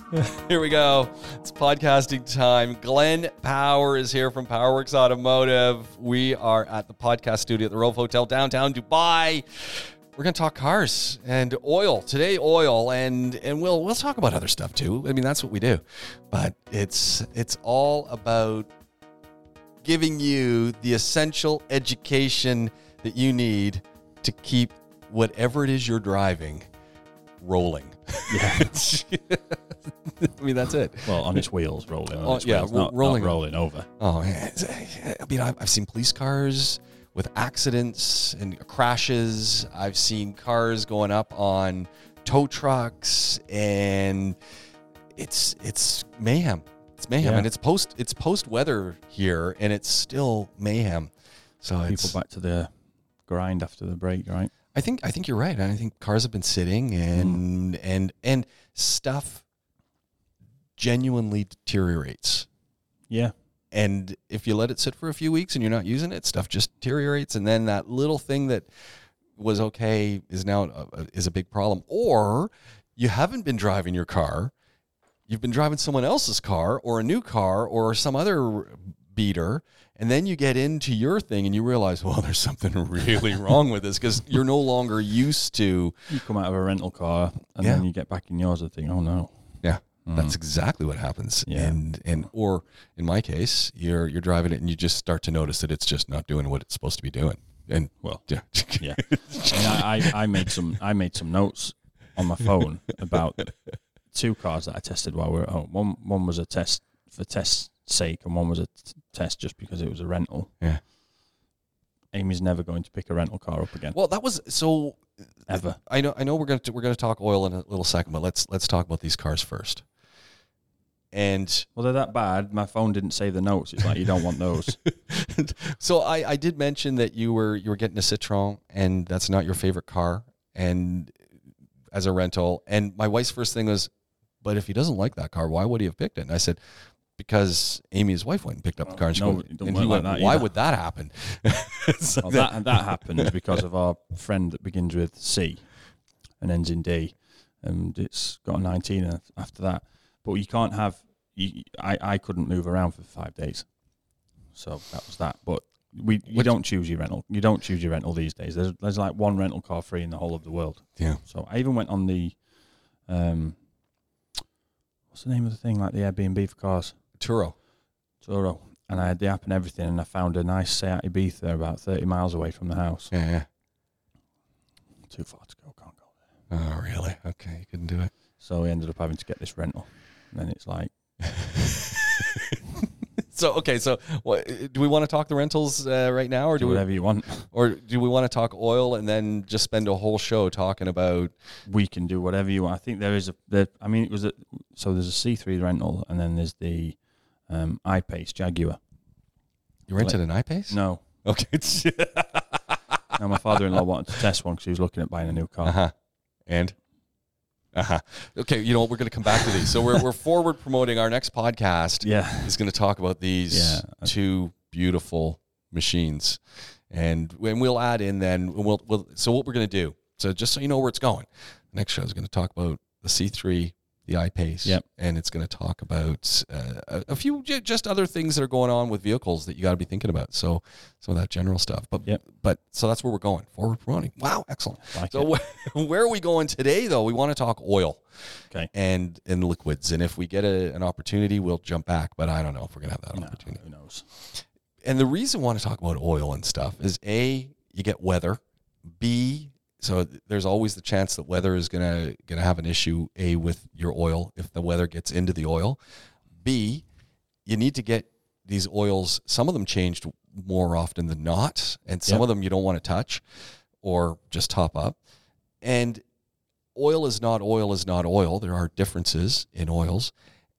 Here we go. It's podcasting time. Glenn Power is here from Powerworks Automotive. We are at the podcast studio at the Rove Hotel downtown Dubai. We're going to talk cars and oil today. Oil and and we'll we'll talk about other stuff too. I mean that's what we do, but it's it's all about giving you the essential education that you need to keep whatever it is you're driving rolling. Yeah. I mean that's it. Well, on its wheels, rolling. On Oh, its yeah, wheels, ro- not, rolling. not rolling over. Oh, yeah. I mean, I've, I've seen police cars with accidents and crashes. I've seen cars going up on tow trucks, and it's it's mayhem. It's mayhem, Yeah. and it's post it's post weather here, and it's still mayhem. So People back to the grind after the break, right? I think I think you're right. I think cars have been sitting, and mm. and and stuff genuinely deteriorates. Yeah. and if you let it sit for a few weeks and you're not using it, stuff just deteriorates, and then that little thing that was okay is now a, is a big problem. Or you haven't been driving your car, you've been driving someone else's car or a new car or some other beater, and then you get into your thing and you realize, well, there's something really wrong with this because you're no longer used to. You come out of a rental car and Yeah. then you get back in yours and think, oh no. Yeah. That's mm. exactly what happens. Yeah. And and or in my case, you're you're driving it and you just start to notice that it's just not doing what it's supposed to be doing. And Well, yeah. yeah. I, I, I, I made some I made some notes on my phone about two cars that I tested while we were at home. One one was a test for test sake, and one was a t- test just because it was a rental. Yeah. Amy's never going to pick a rental car up again, Well, that was so ever. I know I know we're going to we're going to talk oil in a little second, but let's let's talk about these cars first. And Well, they're that bad. My phone didn't save the notes. It's like you don't want those. so I, I did mention that you were you were getting a Citroen and that's not your favorite car and as a rental and my wife's first thing was but if he doesn't like that car why would he have picked it and I said because Amy's wife went and picked up the car and, no, and he went that why either." would that happen So Well, that- that happened because of our friend that begins with C and ends in D, and it's got a 19 after that. But you can't have. You, I I couldn't move around for five days, so that was that. But we you What- don't choose your rental. You don't choose your rental these days. There's there's like one rental car free in the whole of the world. yeah So I even went on the, um, what's the name of the thing like the Airbnb for cars? Turo Turo. And I had the app and everything, and I found a nice Seat Ibiza about 30 miles away from the house. yeah yeah Too far to go, can't go there. oh really okay you couldn't do it So we ended up having to get this rental. And then it's like, so okay so what do we want to talk the rentals uh, right now or do do we whatever you want. Or do we want to talk oil and then just spend a whole show talking about? We can do whatever you want. I think there is a, there, I mean, it was a, so there's a C3 rental, and then there's the um, pace Jaguar. You rented an I-Pace? No, Okay. no, my father-in-law wanted to test one because he was looking at buying a new car. uh huh. And. Uh huh. Okay. You know what? We're going to come back to these. So we're we're forward promoting our next podcast. Yeah, Is going to talk about these Yeah. two beautiful machines, and when we'll add in then we'll we'll. So what we're going to do? So just so you know where it's going, the next show is going to talk about the C3, the I-Pace, Yep. and it's going to talk about uh, a, a few ju- just other things that are going on with vehicles that you got to be thinking about. So some of that general stuff. But Yep. but so that's where we're going. Forward promoting. Wow, excellent. like So where, where are we going today though? We want to talk oil Okay. and and liquids, and if we get a, an opportunity, we'll jump back. But I don't know if we're gonna have that No, opportunity who knows? and the reason I want to talk about oil and stuff is a you get weather, b so there's always the chance that weather is gonna gonna have an issue a with your oil if the weather gets into the oil, b you need to get these oils some of them changed more often than not, and some Yep. of them you don't want to touch or just top up, and oil is not oil is not oil. There are differences in oils.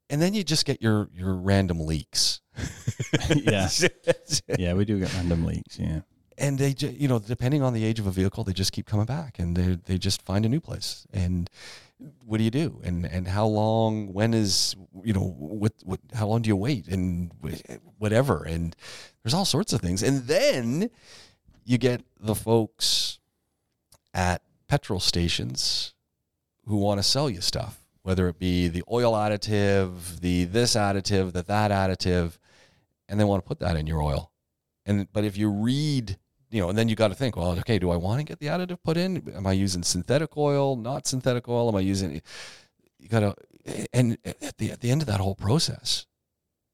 And then you just get your your random leaks. yeah, yeah, we do get random leaks. Yeah, and they you know depending on the age of a vehicle they just keep coming back and they they just find a new place. And what do you do? And and how long when is you know what what how long do you wait? And whatever. And there's all sorts of things. And then you get the folks at petrol stations who want to sell you stuff whether it be the oil additive, the this additive, the that additive, and they want to put that in your oil. And but if you read, you know, and then you got to think, well, okay, do I want to get the additive put in? Am I using synthetic oil, not synthetic oil? Am I using? You got to, and at the at the end of that whole process,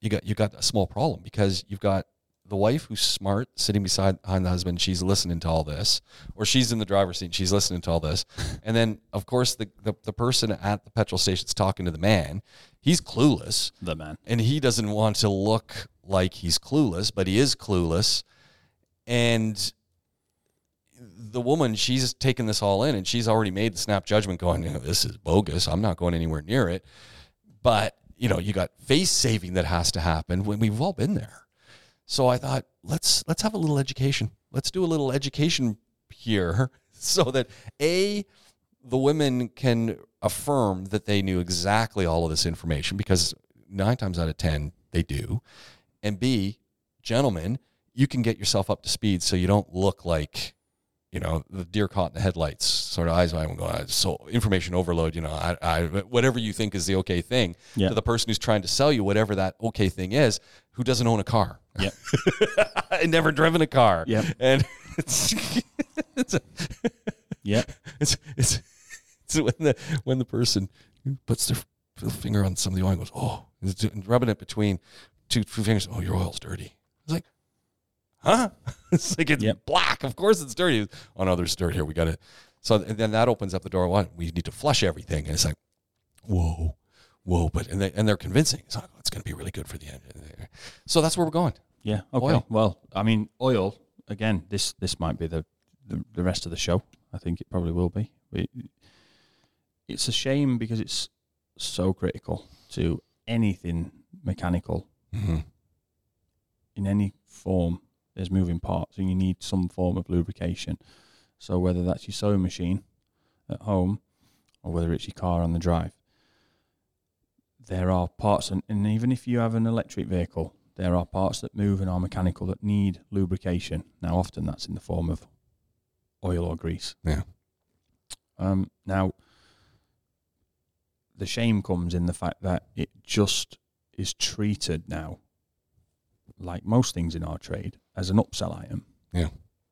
you got you got a small problem because you've got the wife who's smart sitting beside behind the husband she's listening to all this or she's in the driver's seat she's listening to all this and then of course the, the, the person at the petrol station's talking to the man he's clueless The man. and he doesn't want to look like he's clueless but he is clueless and the woman she's taken this all in and she's already made the snap judgment going you know, this is bogus. I'm not going anywhere near it. But you know you got face saving that has to happen when we've all been there. So i thought let's let's have a little education. Let's do a little education here so that a the women can affirm that they knew exactly all of this information because nine times out of ten they do. And b gentlemen you can get yourself up to speed so you don't look like you know the deer caught in the headlights sort of eyes wide and going so information overload you know I, I whatever you think is the okay thing Yeah. to the person who's trying to sell you whatever that okay thing is who doesn't own a car Yep. and never driven a car Yep. and it's it's, Yeah. it's it's it's when the when the person puts their finger on some of the oil and goes oh it- rubbing it between two, two fingers oh your oil's dirty it's like huh it's like it's Yep. black of course it's dirty oh no there's dirt here we gotta so and then that opens up the door what we need to flush everything and it's like whoa whoa but and, they, and they're convincing it's like "Oh, it's going to be really good for the engine so that's where we're going Yeah. Okay. Oil. Well, I mean, oil again. This this might be the, the the rest of the show. I think it probably will be. It, it's a shame because it's so critical to anything mechanical mm-hmm. in any form. There's moving parts, and you need some form of lubrication. So whether that's your sewing machine at home, or whether it's your car on the drive, there are parts, and, and even if you have an electric vehicle, there are parts that move and are mechanical that need lubrication. Now, often that's in the form of oil or grease. Yeah. Um, now, the shame comes in the fact that it just is treated now, like most things in our trade, as an upsell item. yeah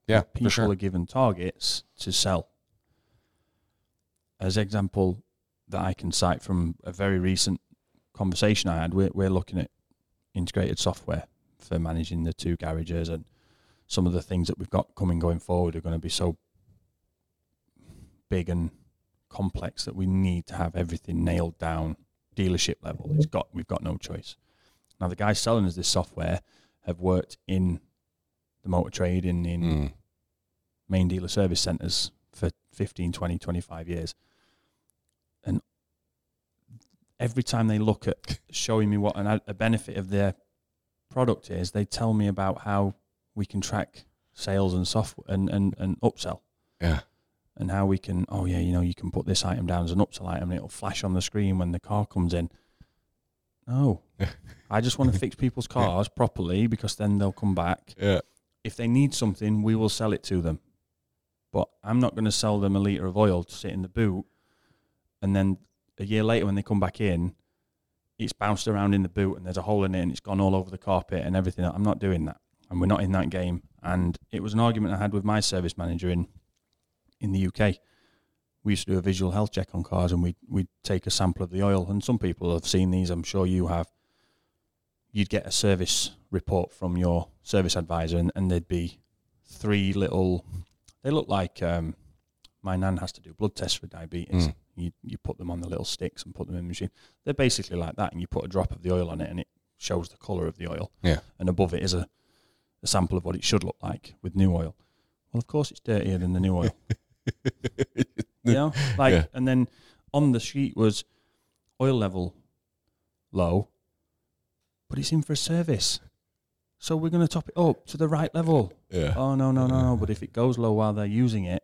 Yeah. People sure are given targets to sell. As example that I can cite from a very recent conversation I had, we're, we're looking at integrated software for managing the two garages and some of the things that we've got coming going forward are going to be so big and complex that we need to have everything nailed down dealership level. It's got we've got no choice. Now the guys selling us this software have worked in the motor trade in in Mm. main dealer service centres for 15, 20, 25 years. And every time they look at showing me what an, a benefit of their product is, they tell me about how we can track sales and software and, and, and upsell yeah and how we can, oh yeah, you know, you can put this item down as an upsell item and it'll flash on the screen when the car comes in. No. I just want to fix people's cars properly because then they'll come back yeah if they need something, we will sell it to them. But I'm not going to sell them a litre of oil to sit in the boot. And then a year later, when they come back in, it's bounced around in the boot and there's a hole in it and it's gone all over the carpet and everything. I'm not doing that. And we're not in that game. And it was an argument I had with my service manager in in the UK. We used to do a visual health check on cars and we'd, we'd take a sample of the oil. And some people have seen these, I'm sure you have. You'd get a service report from your service advisor and, and there'd be three little, they look like um, my nan has to do blood tests for diabetes. Mm. You, you put them on the little sticks and put them in the machine. They're basically like that. And you put a drop of the oil on it and it shows the colour of the oil. Yeah. And above it is a, a sample of what it should look like with new oil. Well, of course, it's dirtier than the new oil. you know, like, Yeah. and then on the sheet was oil level low, but it's in for a service. So we're going to top it up to the right level. yeah Oh no, no, no, no! But if it goes low while they're using it,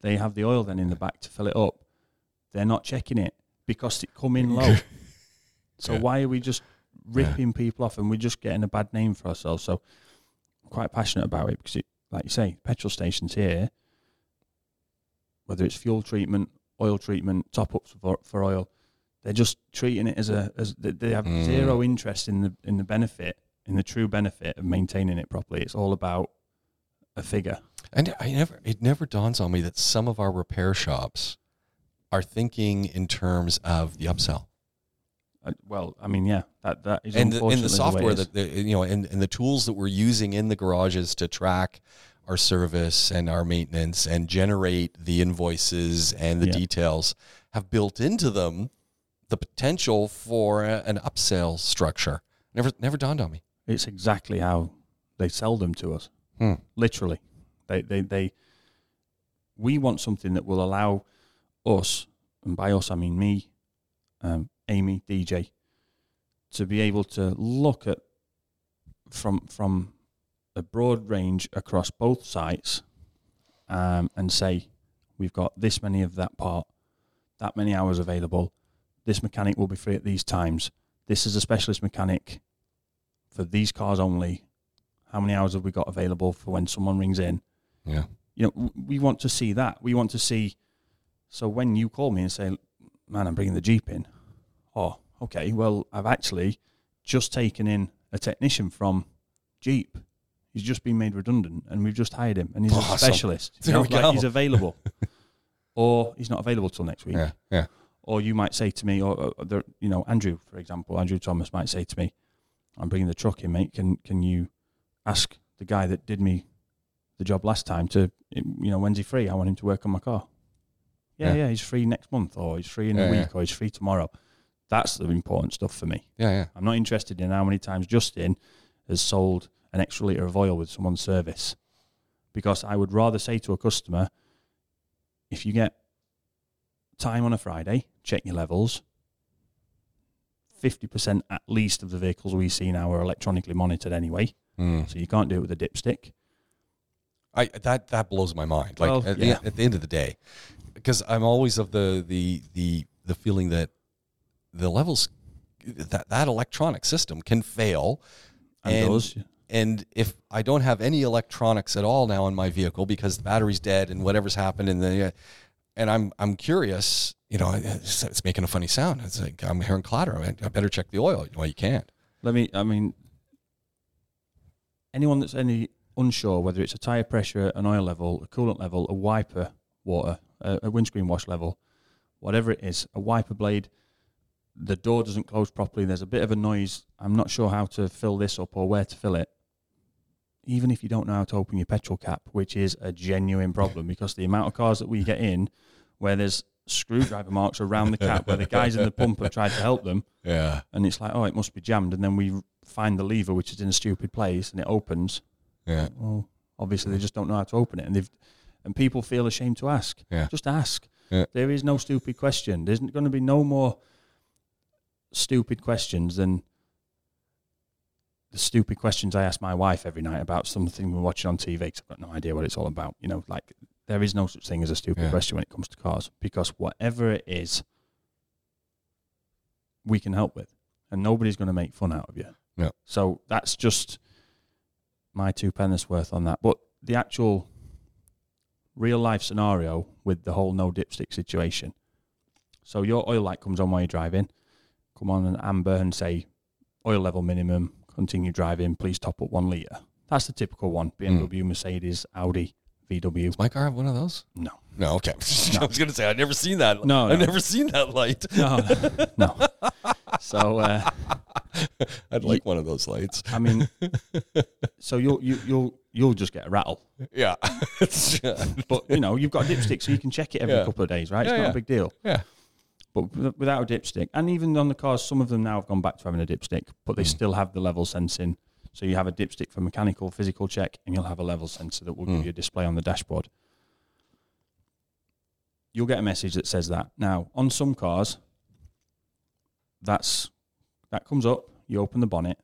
they have the oil then in the back to fill it up. They're not checking it because it come in low. So Yeah. why are we just ripping people off and we're just getting a bad name for ourselves? So I'm quite passionate about it because it, like you say, petrol stations here, whether it's fuel treatment, oil treatment, top ups for, for oil, They're just treating it as a as they- have Mm. zero interest in the in the benefit in the true benefit of maintaining it properly. It's all about a figure. And I never, it never dawns on me that some of our repair shops are thinking in terms of the upsell Uh, well, I mean, yeah, that that is and the, and the software is. that the, you know, and, and the tools that we're using in the garages to track our service and our maintenance and generate the invoices and the Yeah. details have built into them the potential for a, an upsell structure. Never, never dawned on me. it's exactly how they sell them to us. Hmm. Literally, they they they. We want something that will allow us, and by us I mean me, um, Amy, DJ, to be able to look at from from a broad range across both sites, um, and say we've got this many of that part, that many hours available. This mechanic will be free at these times. This is a specialist mechanic for these cars only. How many hours have we got available for when someone rings in? Yeah. You know, we want to see that. We want to see. So when you call me and say, "Man, I'm bringing the Jeep in," oh, okay. Well, I've actually just taken in a technician from Jeep. He's just been made redundant, and we've just hired him, and he's a Awesome. specialist. You know, we like go. he's available, or he's not available till next week Yeah. Yeah. Or you might say to me, or, or you know, Andrew, for example, Andrew Thomas might say to me, "I'm bringing the truck in, mate. Can can you ask the guy that did me the job last time to, you know, when's he free? I want him to work on my car. Yeah, Yeah. yeah, he's free next month, or he's free in Yeah, a week, yeah. or he's free tomorrow. That's the important stuff for me. Yeah. Yeah. I'm not interested in how many times Justin has sold an extra litre of oil with someone's service. Because I would rather say to a customer, if you get time on a Friday, check your levels. 50% at least of the vehicles we see now are electronically monitored anyway. Mm. So you can't do it with a dipstick. I that that blows my mind. Like Well, at, yeah. the, at the end of the day, because I'm always of the the the the feeling that the levels that that electronic system can fail, And, And- does. and if I don't have any electronics at all now in my vehicle because the battery's dead and whatever's happened in the, and I'm I'm curious, you know, it's, it's making a funny sound. It's like I'm hearing clatter. I, better check the oil. Well, you can't. Let me, I mean, anyone that's any unsure whether it's a tyre pressure, an oil level, a coolant level, a wiper water, a, a windscreen wash level, whatever it is, a wiper blade, the door doesn't close properly, there's a bit of a noise, I'm not sure how to fill this up or where to fill it. Even if you don't know how to open your petrol cap, which is a genuine problem because the amount of cars that we get in where there's screwdriver marks around the cap where the guys in the pump have tried to help them Yeah. and it's like, oh, it must be jammed. And then we find the lever, which is in a stupid place, and it opens. Yeah. Well, obviously they just don't know how to open it, and they've and people feel ashamed to ask. Yeah. Just ask. Yeah. There is no stupid question. There's going to be no more stupid questions than the stupid questions I ask my wife every night about something we're watching on TV. Cause I've got no idea what it's all about. You know, like there is no such thing as a stupid Yeah. question when it comes to cars because whatever it is, we can help with, and nobody's going to make fun out of you. Yeah. So that's just my two pennies worth on that. But the actual real life scenario with the whole no dipstick situation. So your oil light comes on while you're driving. Come on an amber and say oil level minimum. Continue driving. Please top up one liter. That's the typical one. BMW, Mercedes, Audi, VW. Does my car have one of those? No, No. Okay. I was gonna say I've never seen that. No, I've no. never seen that light. no, no. So uh, I'd like one of those lights. I mean, so you'll you, you'll you'll just get a rattle. Yeah. But you know, you've got a dipstick, so you can check it every Yeah. couple of days, right? It's Yeah, not yeah. a big deal. yeah. But without a dipstick, and even on the cars, some of them now have gone back to having a dipstick, but they Mm. still have the level sensing. So you have a dipstick for mechanical, physical check, and you'll have a level sensor that will Mm. give you a display on the dashboard. You'll get a message that says that. Now, on some cars, that's that comes up. You open the bonnet,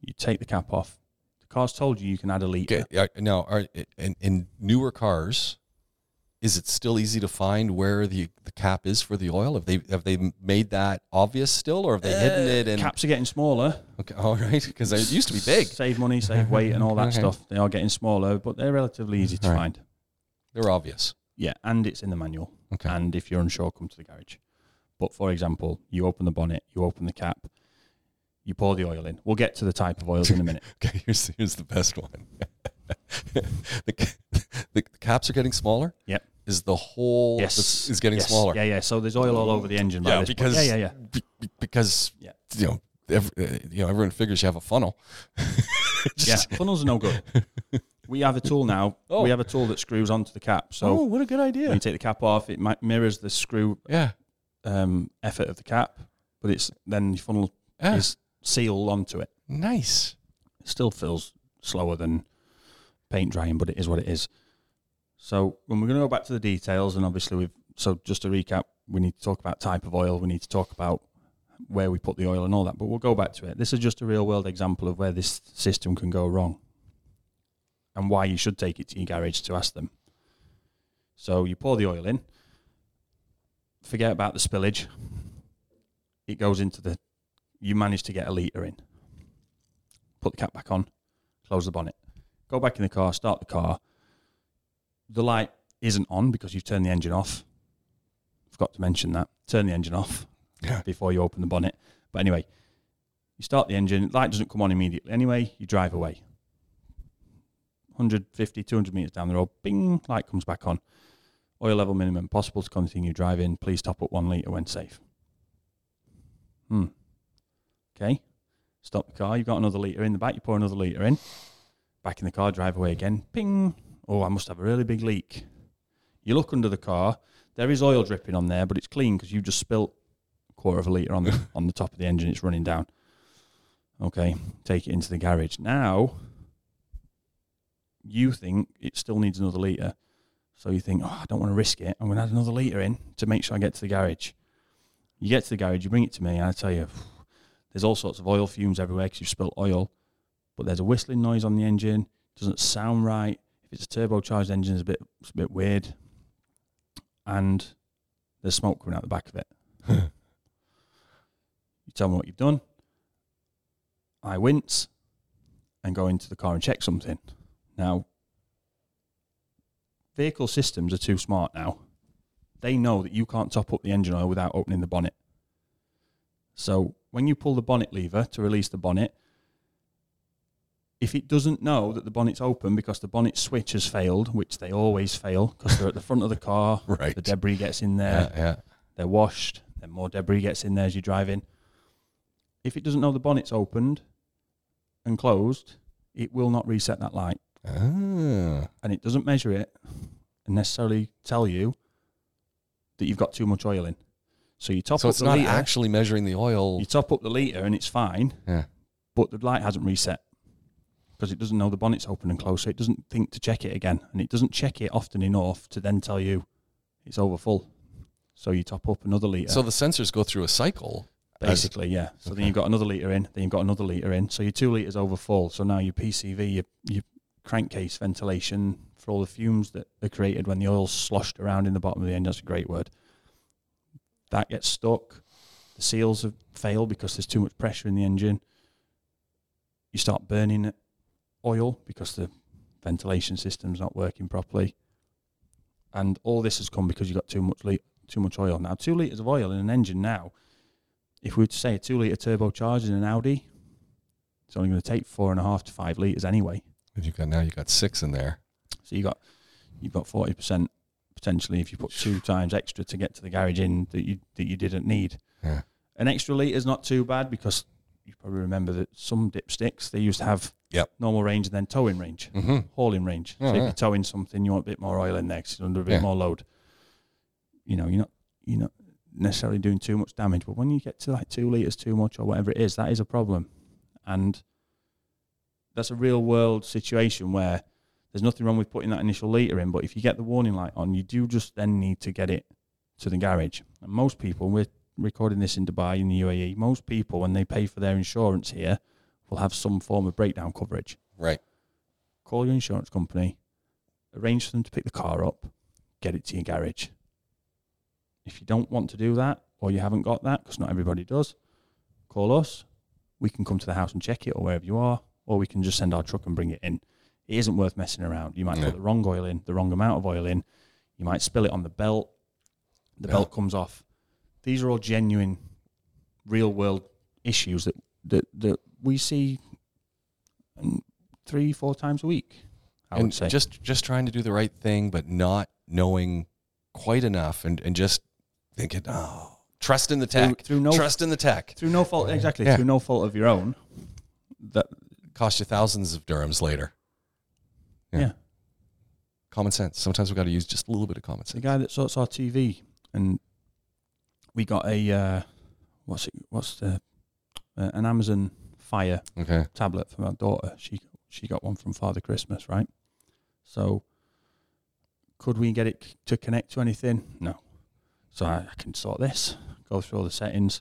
you take the cap off. The car's told you you can add a liter. Okay. are in, in newer cars, is it still easy to find where the, the cap is for the oil? Have they have they made that obvious still, or have they hidden Uh, it? And Caps are getting smaller. okay, all right, because it used to be big. Save money, save weight, and all that Okay. stuff. They are getting smaller, but they're relatively easy to Right. find. They're obvious. Yeah, and it's in the manual. Okay. And if you're unsure, come to the garage. But for example, you open the bonnet, you open the cap, you pour the oil in. We'll get to the type of oils in a minute. Okay, here's here's the best one. the, the caps are getting smaller. Yep. Is the hole Yes, is getting Yes. smaller? Yeah, yeah. So there's oil all over the engine. Yeah, this point. because yeah, yeah, yeah. be- be- because Yeah. you know every, uh, you know everyone figures you have a funnel. Yeah, funnels are no good. We have a tool now. Oh. We have a tool that screws onto the cap. So oh, what a good when idea! you take the cap off, it mirrors the screw Yeah, um, effort of the cap, but it's then the funnel yeah, is sealed onto it. nice. It still feels slower than paint drying, but it is what it is. So when we're going to go back to the details, and obviously we've so just to recap, we need to talk about type of oil. We need to talk about where we put the oil and all that. But we'll go back to it. This is just a real world example of where this system can go wrong, and why you should take it to your garage to ask them. So you pour the oil in. Forget about the spillage. It goes into the. You manage to get a litre in put the cap back on, close the bonnet, go back in the car, start the car. The light isn't on because you've turned the engine off. Forgot to mention that. Turn the engine off Yeah. before you open the bonnet. But anyway, you start the engine, light doesn't come on immediately anyway, you drive away. 150, 200 meters down the road, bing, light comes back on. Oil level minimum, possible to continue driving. Please top up one litre when safe. Hmm. Okay. Stop the car. You've got another litre in the back. You pour another litre in. Back in the car, drive away again. Ping. Oh, I must have a really big leak. You look under the car. There is oil dripping on there, but it's clean because you just spilt a quarter of a litre on the, on the top of the engine. It's running down. Okay. Take it into the garage. Now, you think it still needs another litre. So you think, oh, I don't want to risk it. I'm going to add another litre in to make sure I get to the garage. You get to the garage, you bring it to me, and I tell you, there's all sorts of oil fumes everywhere because you've spilled oil. But there's a whistling noise on the engine. Doesn't sound right. If it's a turbocharged engine, it's a bit, it's a bit weird. And there's smoke coming out the back of it. you tell me what you've done. I wince and go into the car and check something. Now, vehicle systems are too smart now. They know that you can't top up the engine oil without opening the bonnet. So when you pull the bonnet lever to release the bonnet, if it doesn't know that the bonnet's open because the bonnet switch has failed, which they always fail because they're at the front of the car, Right. the debris gets in there, Yeah, yeah. they're washed, then more debris gets in there as you drive in. If it doesn't know the bonnet's opened and closed, it will not reset that light. Ah. And it doesn't measure it and necessarily tell you that you've got too much oil in. So you top So up it's the not litre, actually measuring the oil. you top up the litre and it's fine, Yeah. but the light hasn't reset because it doesn't know the bonnet's open and closed, so it doesn't think to check it again, and it doesn't check it often enough to then tell you it's over full. So you top up another litre. So the sensors go through a cycle. as- basically, yeah. So Okay. then you've got another litre in, then you've got another litre in, so your two litres over full. So now your PCV, your your crankcase ventilation for all the fumes that are created when the oil's sloshed around in the bottom of the engine. That's a great word. That gets stuck. The seals have failed because there's too much pressure in the engine. You start burning oil because the ventilation system's not working properly. And all this has come because you've got too much le- too much oil. Now, two litres of oil in an engine now, if we were to say a two litre turbocharged in an Audi, it's only going to take four and a half to five litres anyway. If you got now, you got six in there. So you got you've got forty percent potentially if you put two times extra to get to the garage in that you that you didn't need. Yeah. An extra litre is not too bad because you probably remember that some dipsticks they used to have Yep. normal range and then towing range, Mm-hmm. hauling range. Oh, so if yeah. you're towing something, you want a bit more oil in there 'cause it's under a bit Yeah. more load. You know, you're not you're not necessarily doing too much damage, but when you get to like two liters too much or whatever it is, that is a problem, and that's a real world situation where there's nothing wrong with putting that initial liter in, but if you get the warning light on, you do just then need to get it to the garage. And most people, we're recording this in Dubai in the UAE, most people when they pay for their insurance here will have some form of breakdown coverage Right. call your insurance company, arrange for them to pick the car up, get it to your garage. If you don't want to do that, or you haven't got that, because not everybody does, call us. We can come to the house and check it, or wherever you are, or we can just send our truck and bring it in. It isn't worth messing around. You might No. put the wrong oil in, the wrong amount of oil in. You might spill it on the belt. The Yeah. belt comes off. these are all genuine, real world issues that that that we see um, three, four times a week. I and would say. just just trying to do the right thing, but not knowing quite enough, and and just thinking, oh, trust in the through, tech, through no trust in the tech. through no fault exactly Yeah. through no fault of your own. That Cost you thousands of dirhams later. Yeah. yeah. Common sense. Sometimes we've got to use just a little bit of common sense. the guy that sorts our TV, and we got a uh, what's it? What's the uh, an Amazon Fire Okay. tablet for my daughter. She she got one from Father Christmas, right? So could we get it to connect to anything? No. So I, I can sort this, go through all the settings,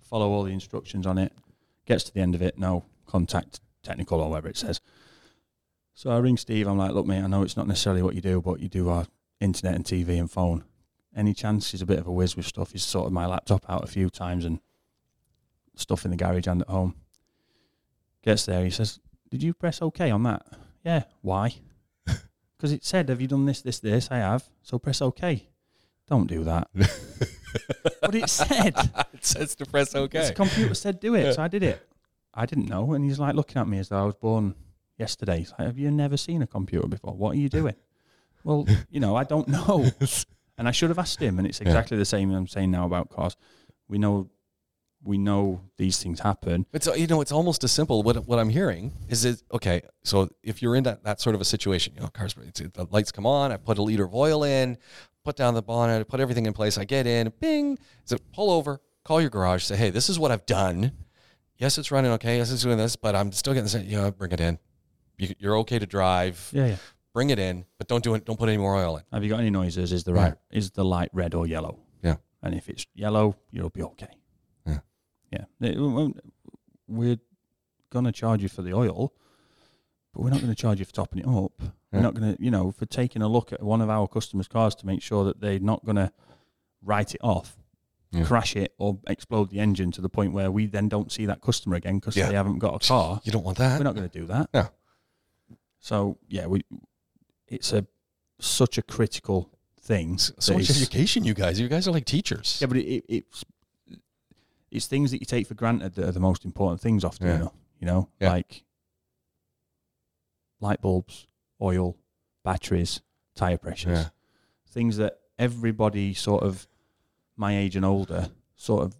follow all the instructions on it. Gets to the end of it, no contact technical or whatever it says. So I ring Steve. I'm like, look, mate, I know it's not necessarily what you do, but you do our internet and TV and phone. Any chance he's a bit of a whiz with stuff? He's sorted my laptop out a few times and stuff in the garage and at home. Gets there, he says, Did you press OK on that? Yeah. Why? Because it said, Have you done this, this, this? I have. So press OK. Don't do that. but it said. it says to press OK. The computer said do it. So I did it. I didn't know. And he's like looking at me as though I was born yesterday. He's like, Have you never seen a computer before? What are you doing? well, you know, I don't know. And I should have asked him. And it's exactly the same I'm saying now about cars. We know we know these things happen. It's you know it's almost as simple. What what I'm hearing is it okay? So if you're in that, that sort of a situation, you know, cars the lights come on. I put a liter of oil in, put down the bonnet, I put everything in place. I get in, bing. So pull over, call your garage, say, hey, this is what I've done. Yes, it's running okay. Yes, it's doing this, but I'm still getting this. You know, bring it in. You, you're okay to drive. Yeah, yeah. Bring it in, but don't do it. Don't put any more oil in. Have you got any noises? Is the Yeah. right is the light red or yellow? Yeah. And if it's yellow, you'll be okay. Yeah. Yeah. It We're gonna charge you for the oil, but we're not gonna charge you for topping it up. Yeah. We're not gonna, you know, for taking a look at one of our customers' cars to make sure that they're not gonna write it off, Yeah. crash it, or explode the engine to the point where we then don't see that customer again because Yeah. they haven't got a car. You don't want that. We're not going to do that. No. So yeah, we it's a such a critical thing. so much education, you guys. You guys are like teachers. Yeah, but it, it, it's it's things that you take for granted that are the most important things often. Yeah. You know, you know, Yeah. like light bulbs, oil, batteries, tire pressures, Yeah. things that everybody sort of my age and older sort of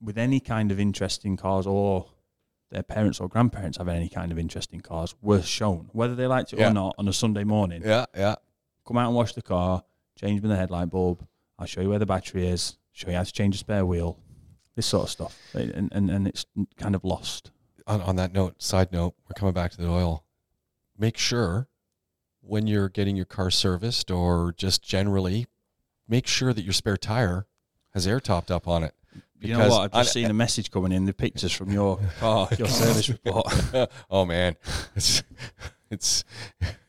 with any kind of interest in cars or their parents or grandparents have any kind of interest in cars were shown whether they liked it Yeah. or not on a Sunday morning. Yeah, yeah. Come out and wash the car, change the headlight bulb. I'll show you where the battery is. Show you how to change a spare wheel. This sort of stuff, and and, and it's kind of lost. on, on that note, side note, we're coming back to the oil. Make sure when you're getting your car serviced or just generally, make sure that your spare tire has air topped up on it. You know what? I've just seen a message coming in. The pictures from your car, your service report. oh man, it's it's.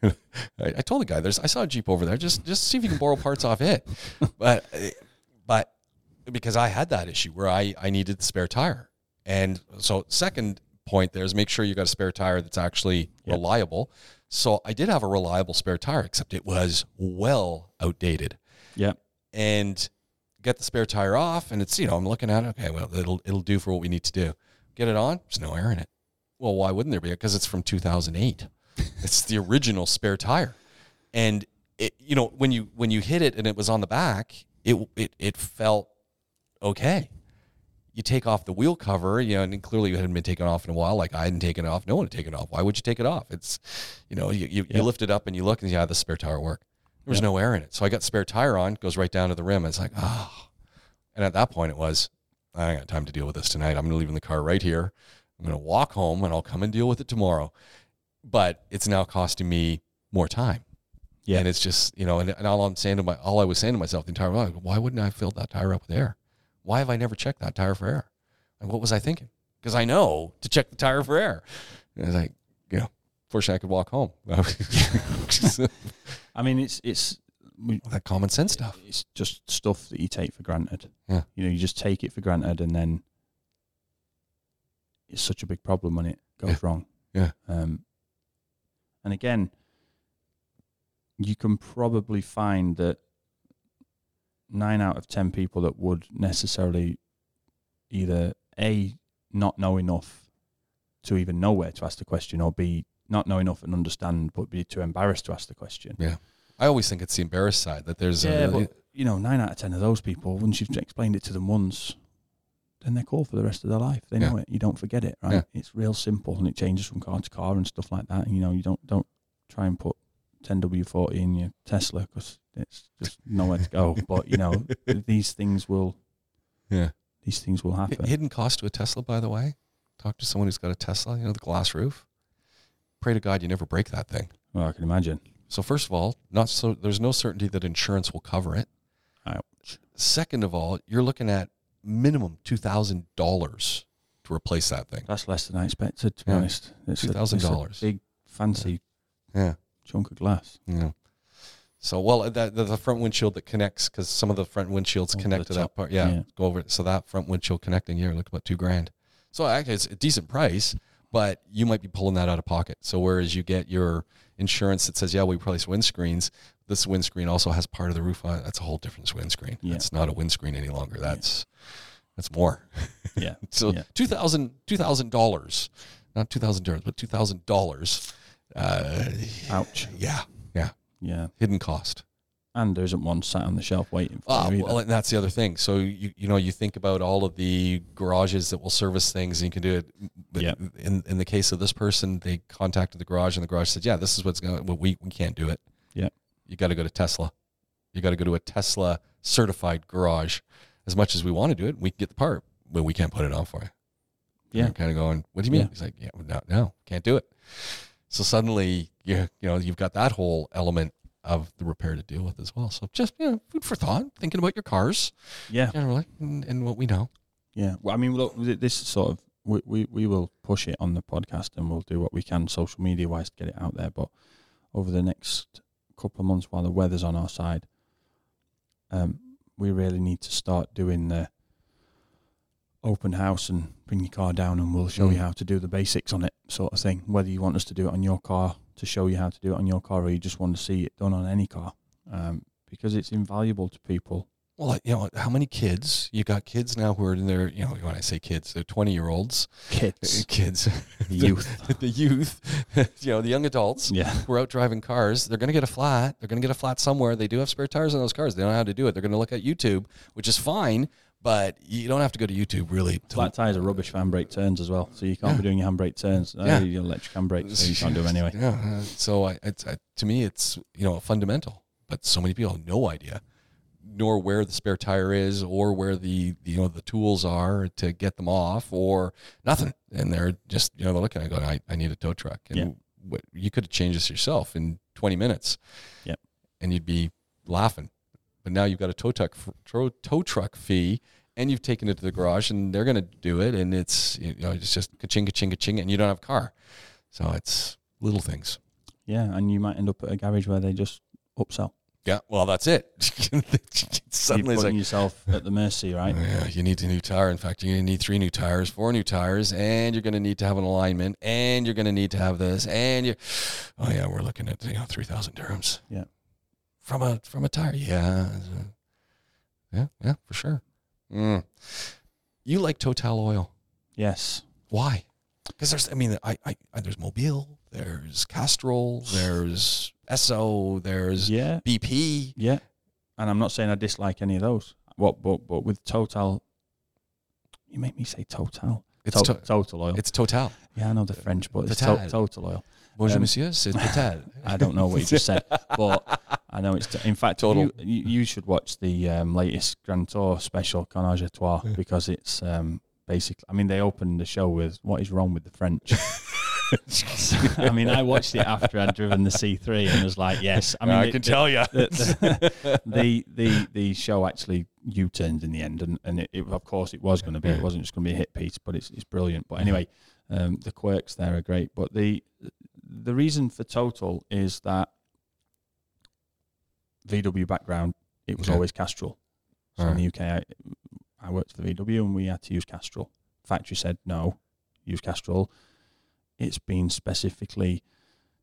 I, I told the guy, "There's I saw a Jeep over there. Just just see if you can borrow parts off it." But eh, but because I had that issue where I I needed the spare tire, and so second point there is make sure you got a spare tire that's actually Yep. reliable. So I did have a reliable spare tire, except it was well outdated yeah, and get the spare tire off and it's you know i'm looking at it okay well it'll it'll do for what we need to do. Get it on there's no air in it. Well why wouldn't there be? Because it's from 2008 it's the original spare tire. And it you know when you when you hit it and it was on the back it it it felt okay. You take off the wheel cover you know and clearly it hadn't been taken off in a while like i hadn't taken it off no one had taken it off. Why would you take it off? It's you know you, you, Yeah. you lift it up and you look and yeah the spare tire work there was Yeah. no air in it. So I got spare tire on, goes right down to the rim. It's like, oh. And at that point, it was, I ain't got time to deal with this tonight. I'm leaving the car right here. I'm going to walk home and I'll come and deal with it tomorrow. But it's now costing me more time. Yeah. And it's just, you know, and, and all I'm saying to my, all I was saying to myself the entire while, why wouldn't I have filled that tire up with air? Why have I never checked that tire for air? And what was I thinking? Because I know to check the tire for air. And it's like, you know, fortunately I could walk home. I mean, it's it's that common sense stuff. it's just stuff that you take for granted. Yeah. You know, you just take it for granted, and then it's such a big problem when it goes Yeah. wrong. Yeah. Um, and again, you can probably find that nine out of ten people that would necessarily either a not know enough to even know where to ask the question, or b not know enough and understand, but be too embarrassed to ask the question. Yeah. I always think it's the embarrassed side that there's Yeah, a, but you know, nine out of ten of those people, once you've explained it to them once, then they're cool for the rest of their life. They know it. You don't forget it, right? Yeah. It's real simple, and it changes from car to car and stuff like that. And, you know, you don't don't try and put 10W40 in your Tesla because it's just nowhere to go. but you know, these things will, yeah. these things will happen. Hidden cost to a Tesla, by the way. Talk to someone who's got a Tesla, you know, the glass roof. Pray to God you never break that thing. Well, I can imagine. So first of all, not so there's no certainty that insurance will cover it. Ouch. Second of all, you're looking at minimum two thousand dollars to replace that thing. That's less than I expected, to be Yeah. honest. It's two thousand dollars. Big, fancy Yeah. chunk of glass. Yeah. So well, uh, that the, the front windshield that connects because some of the front windshields Over connect to that part. Yeah, yeah. go over it. So that front windshield connecting here, look about two grand. So actually, it's a decent price, but you might be pulling that out of pocket. So whereas you get your insurance that says, yeah, we replace windscreens, this windscreen also has part of the roof on it. That's a whole different windscreen. Yeah. It's not a windscreen any longer. That's that's more. Yeah. So Yeah. two thousand two thousand dollars, not two thousand dollars, but two thousand dollars. Uh, Ouch. yeah, yeah, Yeah. hidden cost. And there isn't one sat on the shelf waiting for Ah, you well, and that's the other thing. So you you know you think about all of the garages that will service things, and you can do it. But Yeah. In in the case of this person, they contacted the garage, and the garage said, "Yeah, this is what's going. Well, we we can't do it. Yeah. You got to go to Tesla. You got to go to a Tesla certified garage. As much as we want to do it, we can get the part, but we can't put it on for you. Yeah. You're kind of going, what do you mean? Yeah. He's like, yeah, no, no, can't do it. So suddenly, you you know, you've got that whole element of the repair to deal with as well. So just you know, food for thought, thinking about your cars yeah. generally and, and what we know. Yeah. Well, I mean, look, this is sort of we, we we will push it on the podcast and we'll do what we can social media wise to get it out there. But over the next couple of months, while the weather's on our side, um, we really need to start doing the open house and bring your car down and we'll show you Mm. how to do the basics on it, sort of thing. Whether you want us to do it on your car to show you how to do it on your car, or you just want to see it done on any car, um, because it's invaluable to people. Well, you know, how many kids? You got kids now who are in their, you know, when I say kids, they're 20 year olds, Kids, kids, the youth. the youth, you know, the young adults. Yeah. who are out driving cars, they're going to get a flat. They're going to get a flat somewhere. They do have spare tires on those cars. They don't know how to do it. They're going to look at YouTube, which is fine, but you don't have to go to YouTube really. to- Flat tires are rubbish for handbrake turns as well, so you can't Yeah. be doing your handbrake turns. Yeah. Your electric handbrake, so you can't do them anyway. Yeah. uh, So I, it's, I, to me, it's you know a fundamental, but so many people have no idea, nor where the spare tire is, or where the you know the tools are to get them off, or nothing. And they're just you know they're looking at it going, I, I need a tow truck, and Yeah. what, you could have changed this yourself in 20 minutes. Yep. And you'd be laughing, but now you've got a tow truck tow, tow truck fee. And you've taken it to the garage, and they're going to do it, and it's you know it's just ka-ching, ka-ching, ka-ching, and you don't have a car, so it's little things. Yeah, and you might end up at a garage where they just upsell. Yeah, well, that's it. Suddenly, You're putting like, yourself at the mercy, right? yeah, you need a new tire. In fact, you're going to need three new tires, four new tires, and you're going to need to have an alignment, and you're going to need to have this, and you. Oh yeah, we're looking at you know three thousand dirhams. Yeah. From a from a tire, yeah, yeah, yeah, for sure. Mm. You like Total oil? Yes. Why? Because there's, I mean, I, I, I there's Mobil, there's Castrol, there's Esso, there's Yeah. BP. Yeah. And I'm not saying I dislike any of those. What? But but with Total, you make me say Total. It's To- to- total oil. it's Total. yeah, I know the French, but it's to- total oil. Bonjour, Um, monsieur, c'est Total. I don't know what you just said, but I know it's. T- in fact, Total. You, you should watch the um, latest Grand Tour special, Carnage à Trois, Yeah. because it's um, basically. I mean, they opened the show with "What is wrong with the French." I mean, I watched it after I'd driven the C3 and was like, "Yes." I mean, I the- can the- tell you. the, the, the the the show actually U-turned in the end, and and it, it, of course it was going to be. It wasn't just going to be a hit piece, but it's it's brilliant. But anyway, um, the quirks there are great. But the the reason for Total is that VW background, it was Okay. always Castrol. So in the UK, I, I worked for the VW and we had to use Castrol. Factory said no, use Castrol. It's been specifically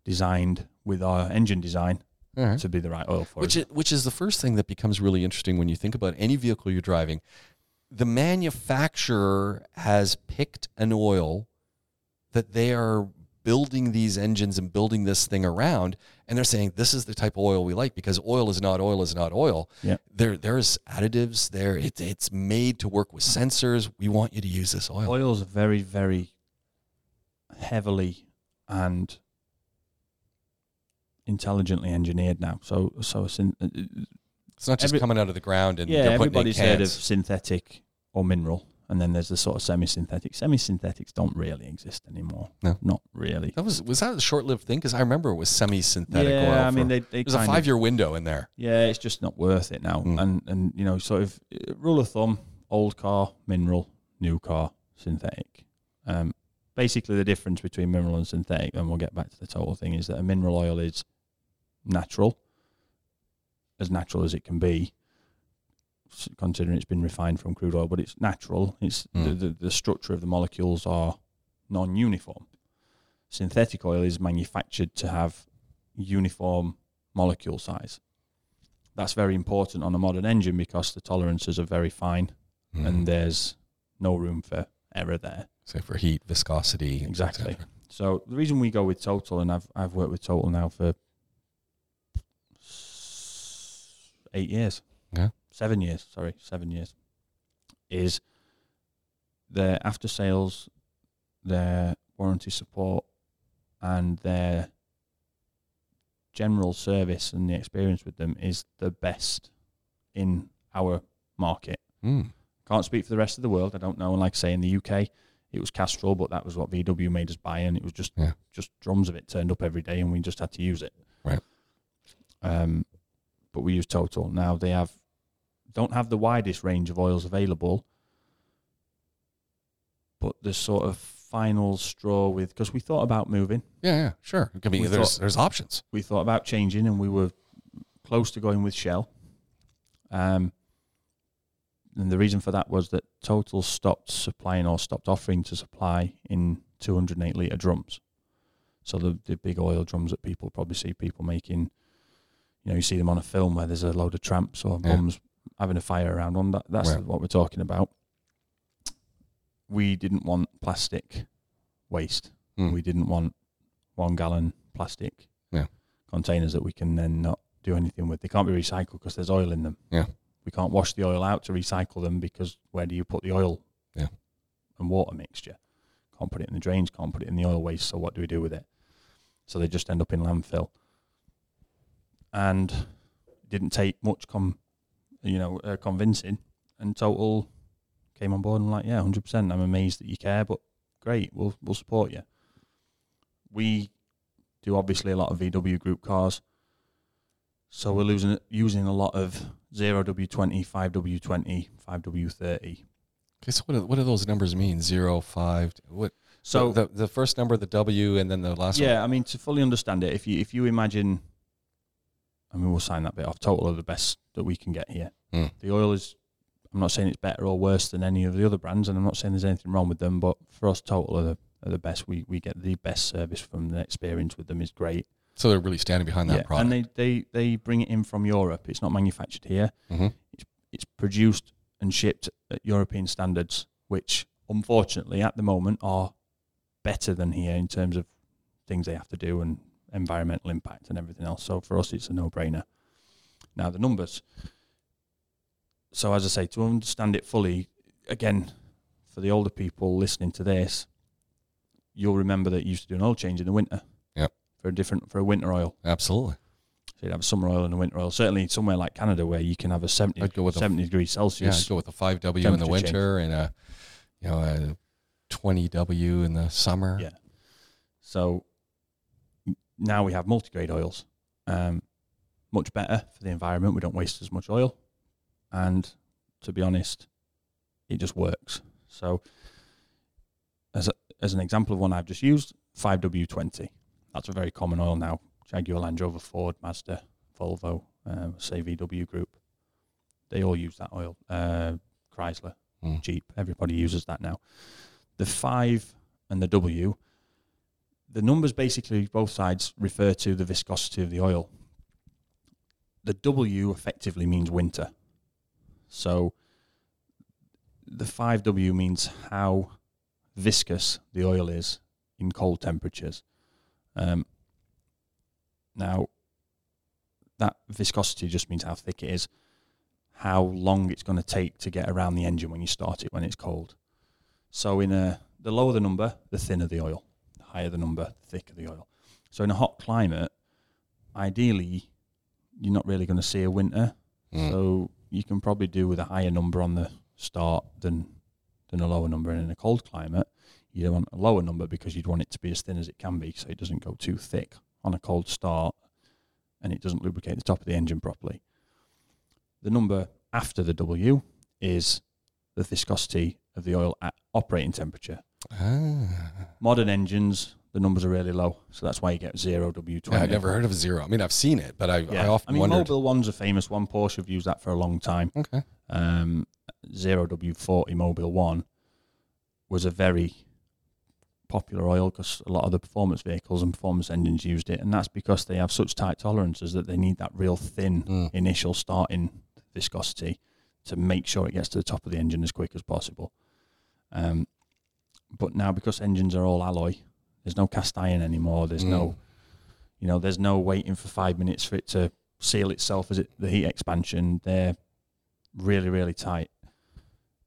designed with our engine design All right. to be the right oil for Which us. is, which is the first thing that becomes really interesting when you think about any vehicle you're driving. The manufacturer has picked an oil that they are building these engines and building this thing around, and they're saying this is the type of oil we like because oil is not oil is not oil. Yeah. There there's additives there. It, it's made to work with sensors. We want you to use this oil. oil is very, very heavily and intelligently engineered now. So, so syn- uh, It's not just Every- coming out of the ground and yeah, they're putting it in everybody's heard of synthetic or mineral, and then there's the sort of semi-synthetic. Semi-synthetics don't really exist anymore. No. not really. That was was that a short-lived thing? Because I remember it was semi-synthetic yeah, oil. I mean they they there's a five-year window in there. Yeah, it's just not worth it now. Mm. And and you know, sort of uh, rule of thumb: old car, mineral; new car, synthetic. Um, basically, the difference between mineral and synthetic, and we'll get back to the total thing, is that a mineral oil is natural, as natural as it can be, considering it's been refined from crude oil. But it's natural. It's the, Mm. the the structure of the molecules are non-uniform. Synthetic oil is manufactured to have uniform molecule size. That's very important on a modern engine because the tolerances are very fine Mm. and there's no room for error there. So for heat, viscosity, Exactly. So the reason we go with Total, and I've I've worked with Total now for eight years. Yeah. Seven years, sorry, seven years. Is their after sales, their warranty support, and their general service and the experience with them is the best in our market. Mm. Can't speak for the rest of the world. I don't know. And like I say, in the UK, it was Castrol, but that was what VW made us buy, and it was just Yeah. just drums of it turned up every day, and we just had to use it. Right. Um, but we use Total now. They have don't have the widest range of oils available, but the sort of final straw with because we thought about moving, Yeah, yeah, sure. It could be We there's thought- there's options. we thought about changing, and we were close to going with Shell. Um, and the reason for that was that Total stopped supplying or stopped offering to supply in 208 litre drums. So the, the big oil drums that people probably see people making, you know, you see them on a film where there's a load of tramps or Yeah. mums having a fire around one. That, that's Right. what we're talking about. We didn't want plastic waste. Mm. We didn't want one gallon plastic Yeah. containers that we can then not do anything with. They can't be recycled because there's oil in them. Yeah. We can't wash the oil out to recycle them because where do you put the oil Yeah. and water mixture? Can't put it in the drains, can't put it in the oil waste. So what do we do with it? So they just end up in landfill. And it didn't take much com, you know, uh, convincing. And Total came on board and like, yeah, hundred percent. I'm amazed that you care, but great, we'll we'll support you. We do obviously a lot of VW group cars, so we're losing using a lot of zero W twenty, five W twenty, five W thirty. Okay, so what do, what do those numbers mean? Zero, five. What? So the the first number, the W, and then the last yeah, I mean to fully understand it, if you if you imagine, I mean we'll sign that bit off. Total are the best that we can get here. Mm. The oil is. I'm not saying it's better or worse than any of the other brands, and I'm not saying there's anything wrong with them. But for us, Total are the, are the best. We we get the best service from the experience with them is great. So they're really standing behind that yeah, product. and they, they they bring it in from Europe. It's not manufactured here. Mhm. It's produced and shipped at European standards, which unfortunately at the moment are better than here in terms of things they have to do and environmental impact and everything else. So for us, it's a no-brainer. Now the numbers. So as I say, to understand it fully, again, for the older people listening to this, you'll remember that you used to do an oil change in the winter. Yep. For a different for a winter oil. Absolutely. So you'd have a summer oil and a winter oil. Certainly somewhere like Canada where you can have a 70, I'd go with a- 70 degrees Yeah, Celsius. I'd go with a five W in the Temperature change. winter and a you know a twenty W in the summer. Yeah. So now we have multi-grade oils. Um, much better for the environment. We don't waste as much oil. And to be honest, it just works. So as a, as an example of one I've just used, 5W20. That's a very common oil now. Jaguar, Land Rover, Ford, Mazda, Volvo, um, say VW Group. They all use that oil. Uh, Chrysler, Mm. Jeep, everybody uses that now. The 5 and the W, the numbers basically both sides refer to the viscosity of the oil. the W effectively means winter. So the 5W means how viscous the oil is in cold temperatures. Um, now, that viscosity just means how thick it is, how long it's going to take to get around the engine when you start it when it's cold. So, in a the lower the number, the thinner the oil. Higher the number, the thicker the oil. So, in a hot climate, ideally, you're not really going to see a winter. Mm. So, you can probably do with a higher number on the start than than a lower number. And in a cold climate, you want a lower number because you'd want it to be as thin as it can be, so it doesn't go too thick on a cold start, and it doesn't lubricate the top of the engine properly. The number after the W is the viscosity of the oil at operating temperature. Ah. Modern engines, the numbers are really low, so that's why you get zero W20. Yeah, I've never heard of a zero. I mean, I've seen it, but I, Yeah. I often mean, wondered. Mobil one's a famous one. Porsche have used that for a long time. Okay. Um, zero W40 Mobil One was a very popular oil because a lot of the performance vehicles and performance engines used it, and that's because they have such tight tolerances that they need that real thin Mm. initial starting viscosity to make sure it gets to the top of the engine as quick as possible. Um, but now because engines are all alloy, there's no cast iron anymore. There's Mm. no, you know, there's no waiting for five minutes for it to seal itself as it the heat expansion. They're really really tight.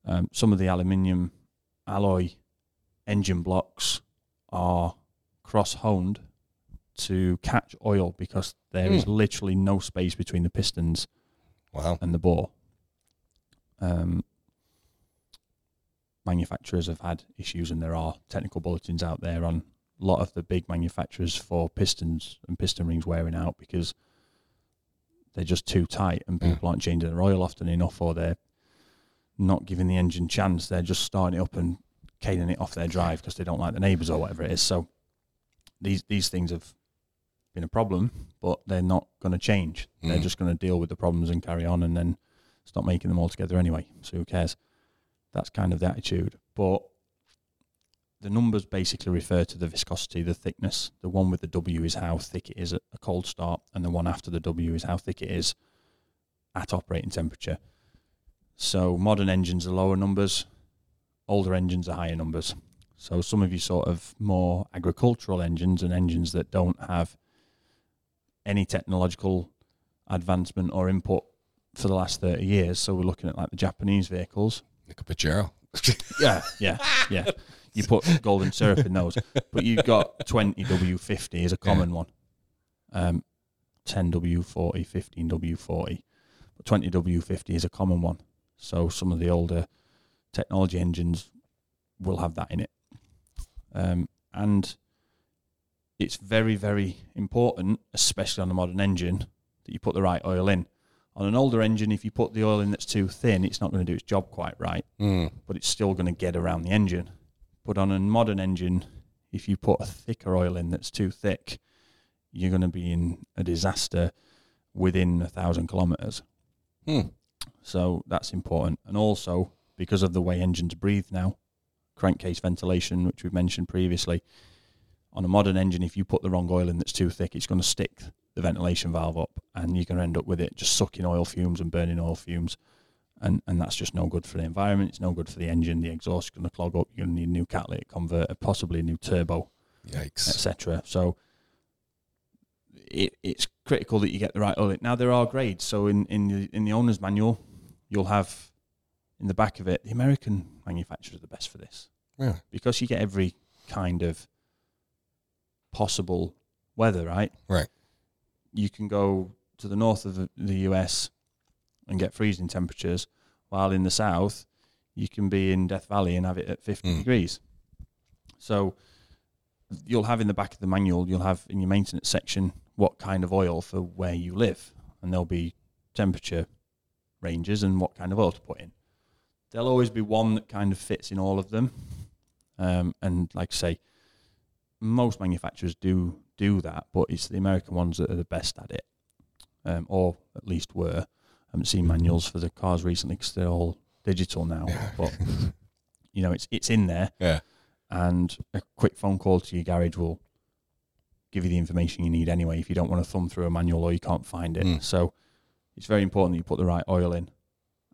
Um, some of the aluminium alloy engine blocks are cross honed to catch oil because there is Mm. literally no space between the pistons Wow. and the bore. Um, manufacturers have had issues, and there are technical bulletins out there on a lot of the big manufacturers for pistons and piston rings wearing out because they're just too tight, and Yeah. people aren't changing their oil often enough, or they're not giving the engine chance. They're just starting it up and caning it off their drive because they don't like the neighbours or whatever it is. So these these things have been a problem, but they're not going to change. They're Mm. just going to deal with the problems and carry on, and then stop making them all together anyway. So who cares? That's kind of the attitude. But the numbers basically refer to the viscosity, the thickness. The one with the W is how thick it is at a cold start, and the one after the W is how thick it is at operating temperature. So modern engines are lower numbers, older engines are higher numbers. So some of you sort of more agricultural engines and engines that don't have any technological advancement or input for the last 30 years. So we're looking at like the Japanese vehicles. Nick Pajero. Yeah, yeah, yeah. You put golden syrup in those, but you've got 20W50 is a common one. Um, 10W40, 15W40, but 20W50 is a common one. So some of the older technology engines will have that in it. Um, and it's very, very important, especially on a modern engine, that you put the right oil in. On an older engine, if you put the oil in that's too thin, it's not going to do its job quite right Mm. but it's still going to get around the engine. But on a modern engine, if you put a thicker oil in that's too thick, you're going to be in a disaster within a thousand kilometers. Hmm. So that's important. And also, because of the way engines breathe now, crankcase ventilation, which we've mentioned previously, on a modern engine, if you put the wrong oil in that's too thick, it's going to stick the ventilation valve up and you're going to end up with it just sucking oil fumes and burning oil fumes and and that's just no good for the environment. It's no good for the engine. The exhaust is going to clog up. You're going to need a new catalytic converter, possibly a new turbo, Yikes. etc. So it, it's critical that you get the right oil. Now there are grades. So in in the in the owner's manual, you'll have in the back of it the American manufacturers are the best for this Really? because you get every kind of possible weather. Right. Right. You can go to the north of the, US and get freezing temperatures, while in the south you can be in Death Valley and have it at 50 Mm. degrees. So you'll have in the back of the manual, you'll have in your maintenance section what kind of oil for where you live, and there'll be temperature ranges and what kind of oil to put in. There'll always be one that kind of fits in all of them, um, and like I say, most manufacturers do do that, but it's the American ones that are the best at it, um, or at least were. I haven't seen manuals for the cars recently because they're all digital now, but you know it's it's in there Yeah. and a quick phone call to your garage will give you the information you need anyway if you don't want to thumb through a manual or you can't find it. Mm. So it's very important that you put the right oil in,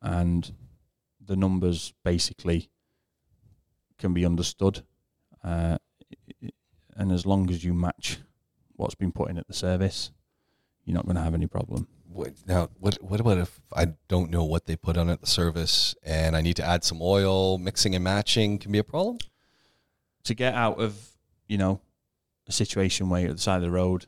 and the numbers basically can be understood. Uh, and as long as you match what's been put in at the service, you're not going to have any problem. What, now, what what about if I don't know what they put on at the service and I need to add some oil? Mixing and matching can be a problem. To get out of you know a situation where you're at the side of the road,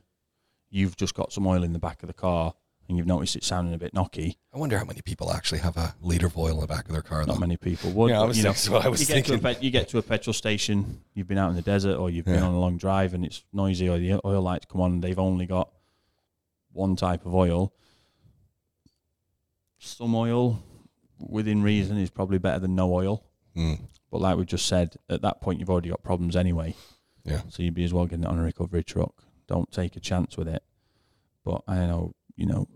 you've just got some oil in the back of the car and you've noticed it sounding a bit knocky. I wonder how many people actually have a liter of oil in the back of their car. Though. Not many people would. Yeah, I was you know, thinking- I was you get, to a pet- you get to a petrol station, you've been out in the desert or you've been on a long drive and it's noisy or the oil lights come on and they've only got one type of oil. Some oil within reason is probably better than no oil. Mm, But like we just said, at that point you've already got problems anyway. Yeah. So you'd be as well getting it on a recovery truck. Don't take a chance with it. But I know, you know,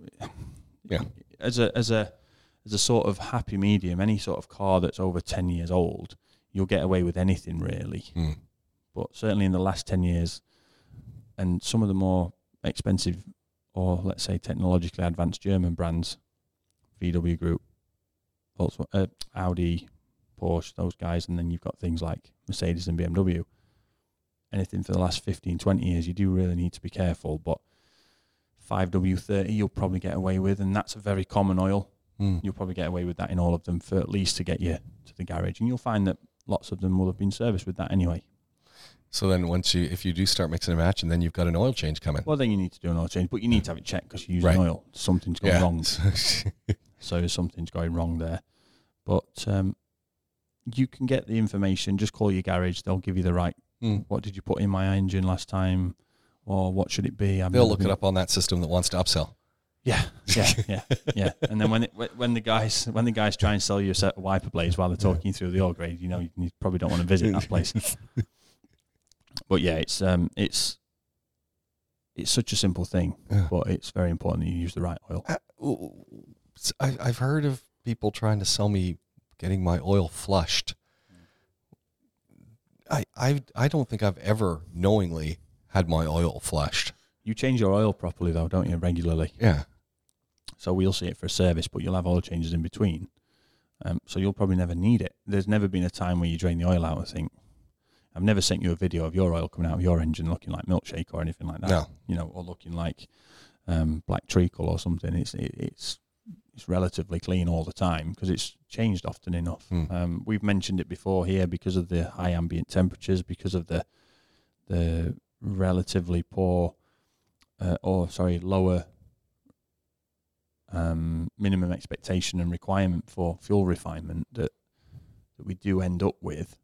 Yeah. As a as a as a sort of happy medium, any sort of car that's over ten years old, you'll get away with anything really. mm. But certainly in the last ten years, and some of the more expensive or let's say technologically advanced German brands, VW Group, Volkswagen, uh, Audi, Porsche, those guys, and then you've got things like Mercedes and BMW. Anything for the last 15, 20 years, you do really need to be careful. But 5W30, you'll probably get away with, and that's a very common oil. Mm. You'll probably get away with that in all of them for at least to get you to the garage. And you'll find that lots of them will have been serviced with that anyway. So then, once you if you do start mixing a match and matching, then you've got an oil change coming. Well, then you need to do an oil change, but you need to have it checked because you're using Right. oil. Something's gone yeah. wrong. So something's going wrong there. But um, you can get the information. Just call your garage. They'll give you the right. Mm. What did you put in my engine last time, or what should it be? I've They'll look it up on that system that wants to upsell. Yeah, yeah, yeah, yeah. And then when it, when the guys when the guys try and sell you a set of wiper blades while they're talking you through the oil grade, you know you probably don't want to visit that place. but yeah, it's um it's it's such a simple thing, Yeah. but it's very important that you use the right oil. Uh, I, I've heard of people trying to sell me getting my oil flushed. I, I, I don't think I've ever knowingly had my oil flushed. You change your oil properly though, don't you? Regularly. Yeah. So we'll see it for a service, but you'll have oil changes in between. Um, so you'll probably never need it. There's never been a time where you drain the oil out I think, I've never sent you a video of your oil coming out of your engine looking like milkshake or anything like that. No. You know, or looking like um, black treacle or something. It's it, it's it's relatively clean all the time because it's changed often enough. Hmm. Um, we've mentioned it before here because of the high ambient temperatures, because of the the relatively poor uh, or sorry lower um, minimum expectation and requirement for fuel refinement that that we do end up with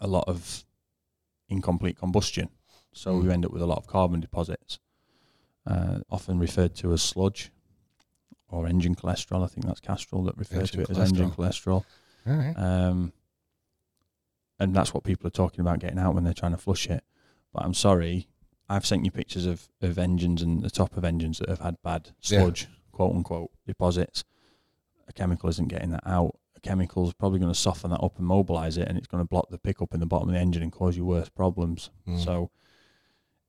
a lot of incomplete combustion. So we Mm. end up with a lot of carbon deposits, uh, often referred to as sludge or engine cholesterol. I think that's Castrol that refers to it as engine cholesterol. Right. Um, and that's what people are talking about getting out when they're trying to flush it. But I'm sorry, I've sent you pictures of, of engines and the top of engines that have had bad Yeah. sludge, quote unquote, deposits. A chemical isn't getting that out. A chemical is probably going to soften that up and mobilize it, and it's going to block the pickup in the bottom of the engine and cause you worse problems. Mm. So,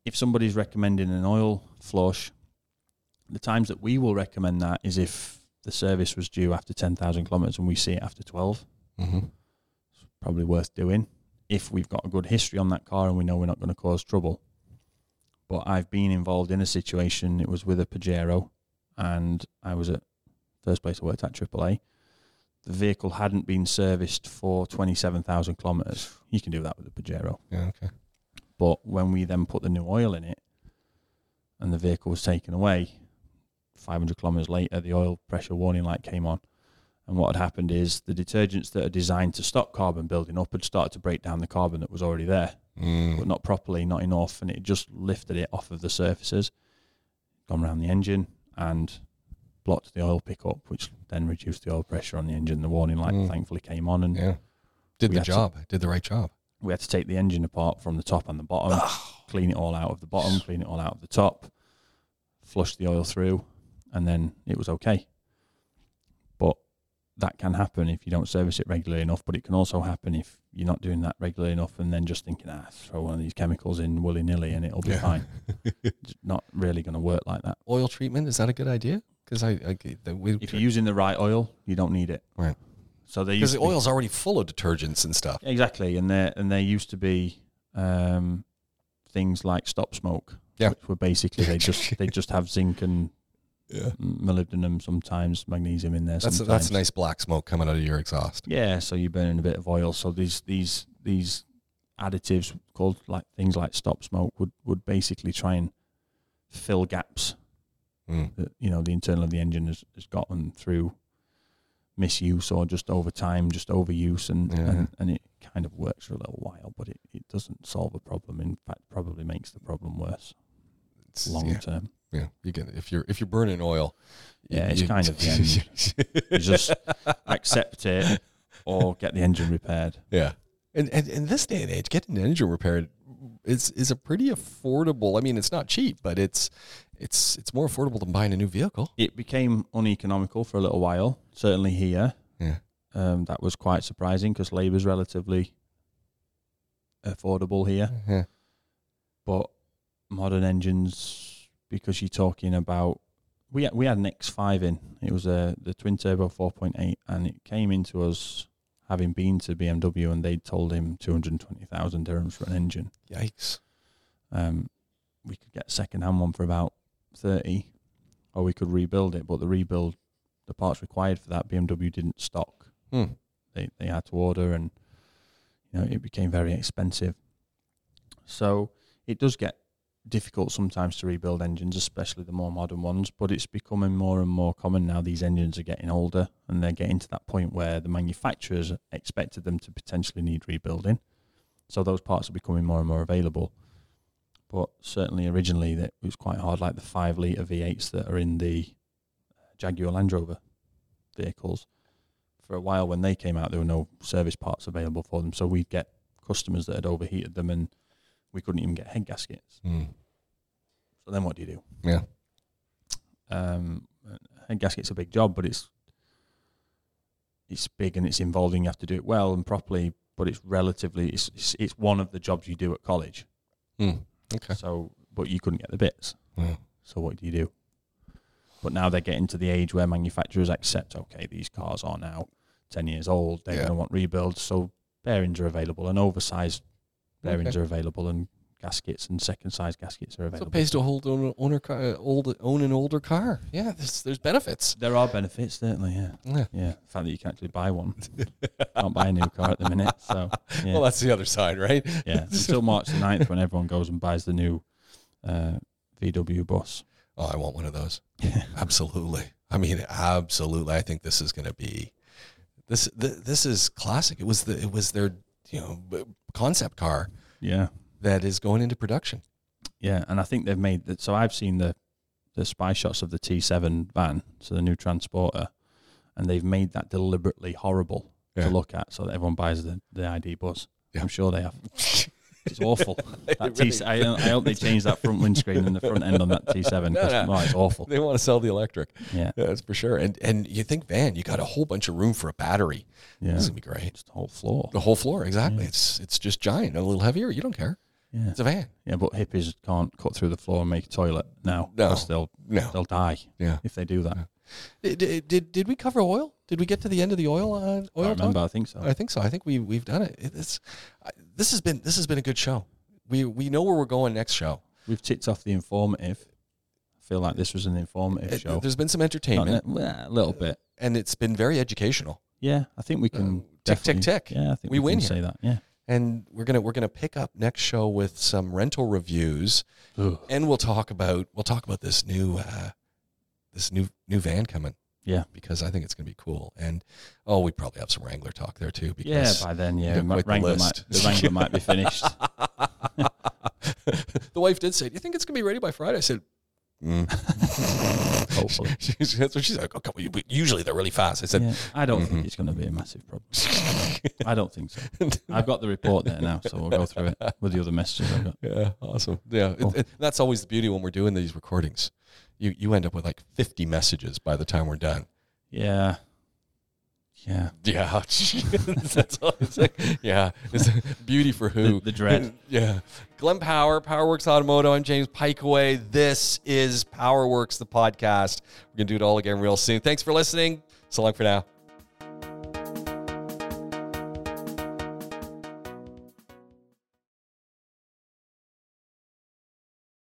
if somebody's recommending an oil flush, the times that we will recommend that is if the service was due after 10,000 kilometers and we see it after 12 hmm probably worth doing if we've got a good history on that car and we know we're not going to cause trouble. But I've been involved in a situation, it was with a Pajero, and I was at first place I worked at AAA. The vehicle hadn't been serviced for 27,000 kilometres. You can do that with a Pajero. Yeah. Okay. But when we then put the new oil in it and the vehicle was taken away, 500 kilometres later, the oil pressure warning light came on. And what had happened is the detergents that are designed to stop carbon building up had started to break down the carbon that was already there, Mm. but not properly, not enough. And it just lifted it off of the surfaces, gone around the engine, and blocked the oil pickup, which then reduced the oil pressure on the engine. The warning light Mm. thankfully came on, and Yeah. Did the had to- job. Did the right job. we had to take the engine apart from the top and the bottom, clean it all out of the bottom, clean it all out of the top, flush the oil through, and then it was okay. But that can happen if you don't service it regularly enough. But it can also happen if you're not doing that regularly enough and then just thinking, ah, throw one of these chemicals in willy nilly and it'll be Yeah. fine. It's not really going to work like that. Oil treatment is that a good idea? Because I, I we If you're using the right oil, you don't need it. Right. So they because the to be- oil's already full of detergents and stuff. exactly, and there and there used to be um, things like stop smoke, Yeah. which were basically they just they just have zinc and Yeah, molybdenum, sometimes magnesium in there. that's sometimes. that's nice black smoke coming out of your exhaust. Yeah, so you're burning a bit of oil. So these these these additives called like things like stop smoke would would basically try and fill gaps Mm. that you know the internal of the engine has, has gotten through misuse or just over time, just overuse, and, Yeah. and and it kind of works for a little while, but it, it doesn't solve a problem. In fact, probably makes the problem worse It's- long yeah, term. Yeah, you can if you're if you're burning oil. Yeah, it's you- kind of. You just accept it or get the engine repaired. Yeah. And, and in this day and age, getting an engine repaired is is a pretty affordable. I mean, it's not cheap, but it's it's it's more affordable than buying a new vehicle. It became uneconomical for a little while, certainly here. Yeah. Um, that was quite surprising because labour's relatively affordable here. Yeah. But modern engines, because you're talking about, we had, we had an X5 in. It was a the twin turbo 4.8, and it came into us having been to BMW, and they told him 220,000 dirhams for an engine. Yikes. Um, we could get a second hand one for about 30, or we could rebuild it. But the rebuild, the parts required for that, BMW didn't stock. Hmm. They they had to order, and you know it became very expensive. So it does get difficult sometimes to rebuild engines, especially the more modern ones. But it's becoming more and more common now. These engines are getting older, and they're getting to that point where the manufacturers expected them to potentially need rebuilding. So those parts are becoming more and more available. But certainly originally that it was quite hard, like the five litre V8s that are in the uh, Jaguar Land Rover vehicles. For a while when they came out, there were no service parts available for them. So we'd get customers that had overheated them and we couldn't even get head gaskets. Mm. So then what do you do? Yeah. Um, head gasket's a big job, but it's it's big and it's involving. You have to do it well and properly, but it's relatively it's it's, it's one of the jobs you do at college. Mm. Okay. So, but you couldn't get the bits. Yeah. So what do you do? But now they're getting to the age where manufacturers accept, okay, these cars are now ten years old. They're Yeah. going to want rebuilds, so bearings are available and oversized bearings Okay. are available and gaskets and second size gaskets are So available. it pays to hold own, owner car, uh, old own an older car. Yeah, there's there's benefits. there are benefits, certainly. Yeah, Yeah. yeah. The fact that you can actually buy one, can't buy a new car at the minute. So yeah, Well, that's the other side, right? yeah. Until March the 9th when everyone goes and buys the new uh, VW bus. Oh, I want one of those. Absolutely. I mean, absolutely. I think this is going to be this. Th- this is classic. It was the it was their you know concept car yeah. that is going into production. Yeah, and I think they've made that. So I've seen the the spy shots of the T7 van, so the new transporter, and they've made that deliberately horrible Yeah. to look at, so that everyone buys the, the ID bus. Yeah. I'm sure they have. It's awful. That really- T, I, I hope they change that front windscreen and the front end on that T7 No, no. oh, it's awful. They want to sell the electric. Yeah, Yeah, that's for sure. And and you think van, you got a whole bunch of room for a battery. yeah. This is gonna be great. It's the whole floor. The whole floor, exactly. Yeah. It's it's just giant, a little heavier. You don't care. Yeah, It's a van. yeah. But hippies can't cut through the floor and make a toilet now. No. they'll No. they'll die Yeah. if they do that. Did, did, did we cover oil? Did we get to the end of the oil uh, I remember. talk? I think so. I think so. I think we we've done it. It's I, this has been this has been a good show. We we know where we're going next show. We've ticked off the informative. I feel like this was an informative It- show. there's been some entertainment, well, a little bit. and it's been very educational. Yeah, I think we can Uh, tick, tick, tick. Yeah, I think We we, win can here. say that. Yeah. And we're gonna we're gonna pick up next show with some rental reviews, and we'll talk about we'll talk about this new uh, this new new van coming Yeah. because I think it's gonna be cool. And oh, we probably have some Wrangler talk there too. Yeah, Because by then, yeah, Ma- quite the Wrangler might, the Wrangler might be finished. the wife did say, "Do you think it's gonna be ready by Friday?" I said, mm. Hopefully. She- That's what she's like. Okay, well, usually they're really fast. I said, Yeah, I don't Mhm. think it's going to be a massive problem. I don't think so. I've got the report there now, so we'll go through it with the other messages I've got. Yeah, awesome. Yeah, it- it- that's always the beauty when we're doing these recordings. You you end up with like fifty messages by the time we're done. Yeah. Yeah. Yeah, that's all it's like. Yeah, it's beauty for who? The- the dread. yeah, Glenn Power, PowerWorks Automotive. I'm James Pikeway. This is PowerWorks, the podcast. We're gonna do it all again real soon. Thanks for listening. So long for now.